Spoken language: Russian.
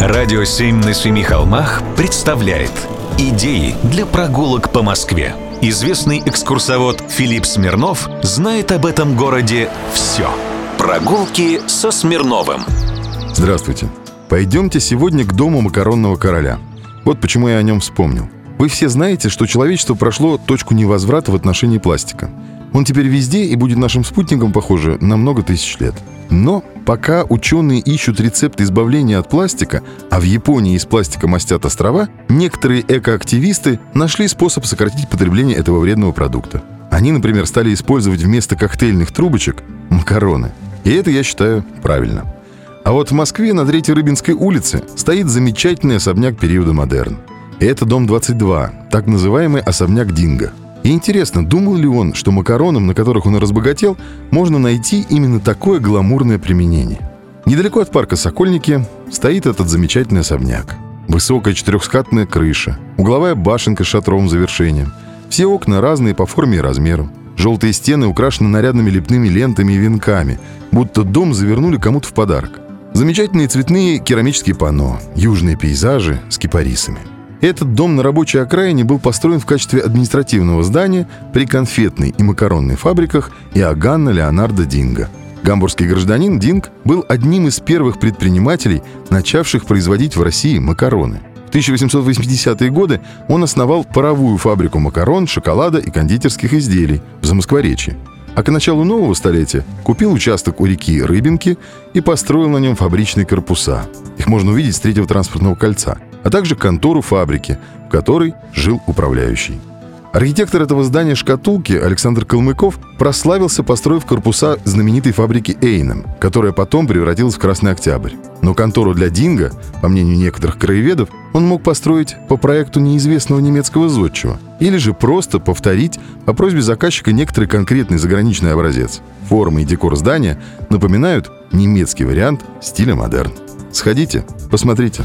Радио «Семь на семи холмах» представляет Идеи для прогулок по Москве. Известный экскурсовод Филипп Смирнов знает об этом городе все. Прогулки со Смирновым. Здравствуйте. Пойдемте сегодня к дому макаронного короля. Вот почему я о нем вспомнил. Вы все знаете, что человечество прошло точку невозврата в отношении пластика. Он теперь везде и будет нашим спутником, похоже, на много тысяч лет. Но пока ученые ищут рецепт избавления от пластика, а в Японии из пластика мастят острова, некоторые экоактивисты нашли способ сократить потребление этого вредного продукта. Они, например, стали использовать вместо коктейльных трубочек макароны. И это, я считаю, правильно. А вот в Москве на Третьей Рыбинской улице стоит замечательный особняк периода модерн. Это дом 22, так называемый особняк Динго – и интересно, думал ли он, что макаронам, на которых он разбогател, можно найти именно такое гламурное применение? Недалеко от парка Сокольники стоит этот замечательный особняк. Высокая четырехскатная крыша, угловая башенка с шатровым завершением. Все окна разные по форме и размеру. Желтые стены украшены нарядными лепными лентами и венками, будто дом завернули кому-то в подарок. Замечательные цветные керамические панно, южные пейзажи с кипарисами. Этот дом на рабочей окраине был построен в качестве административного здания при конфетной и макаронной фабриках Иоганна Леонардо Динга. Гамбургский гражданин Динг был одним из первых предпринимателей, начавших производить в России макароны. В 1880-е годы он основал паровую фабрику макарон, шоколада и кондитерских изделий в Замоскворечье. А к началу нового столетия купил участок у реки Рыбинки и построил на нем фабричные корпуса. Их можно увидеть с третьего транспортного кольца – а также контору фабрики, в которой жил управляющий. Архитектор этого здания «Шкатулки» Александр Калмыков прославился, построив корпуса знаменитой фабрики «Эйном», которая потом превратилась в «Красный Октябрь». Но контору для Динго, по мнению некоторых краеведов, он мог построить по проекту неизвестного немецкого зодчего или же просто повторить по просьбе заказчика некоторый конкретный заграничный образец. Формы и декор здания напоминают немецкий вариант стиля модерн. Сходите, посмотрите.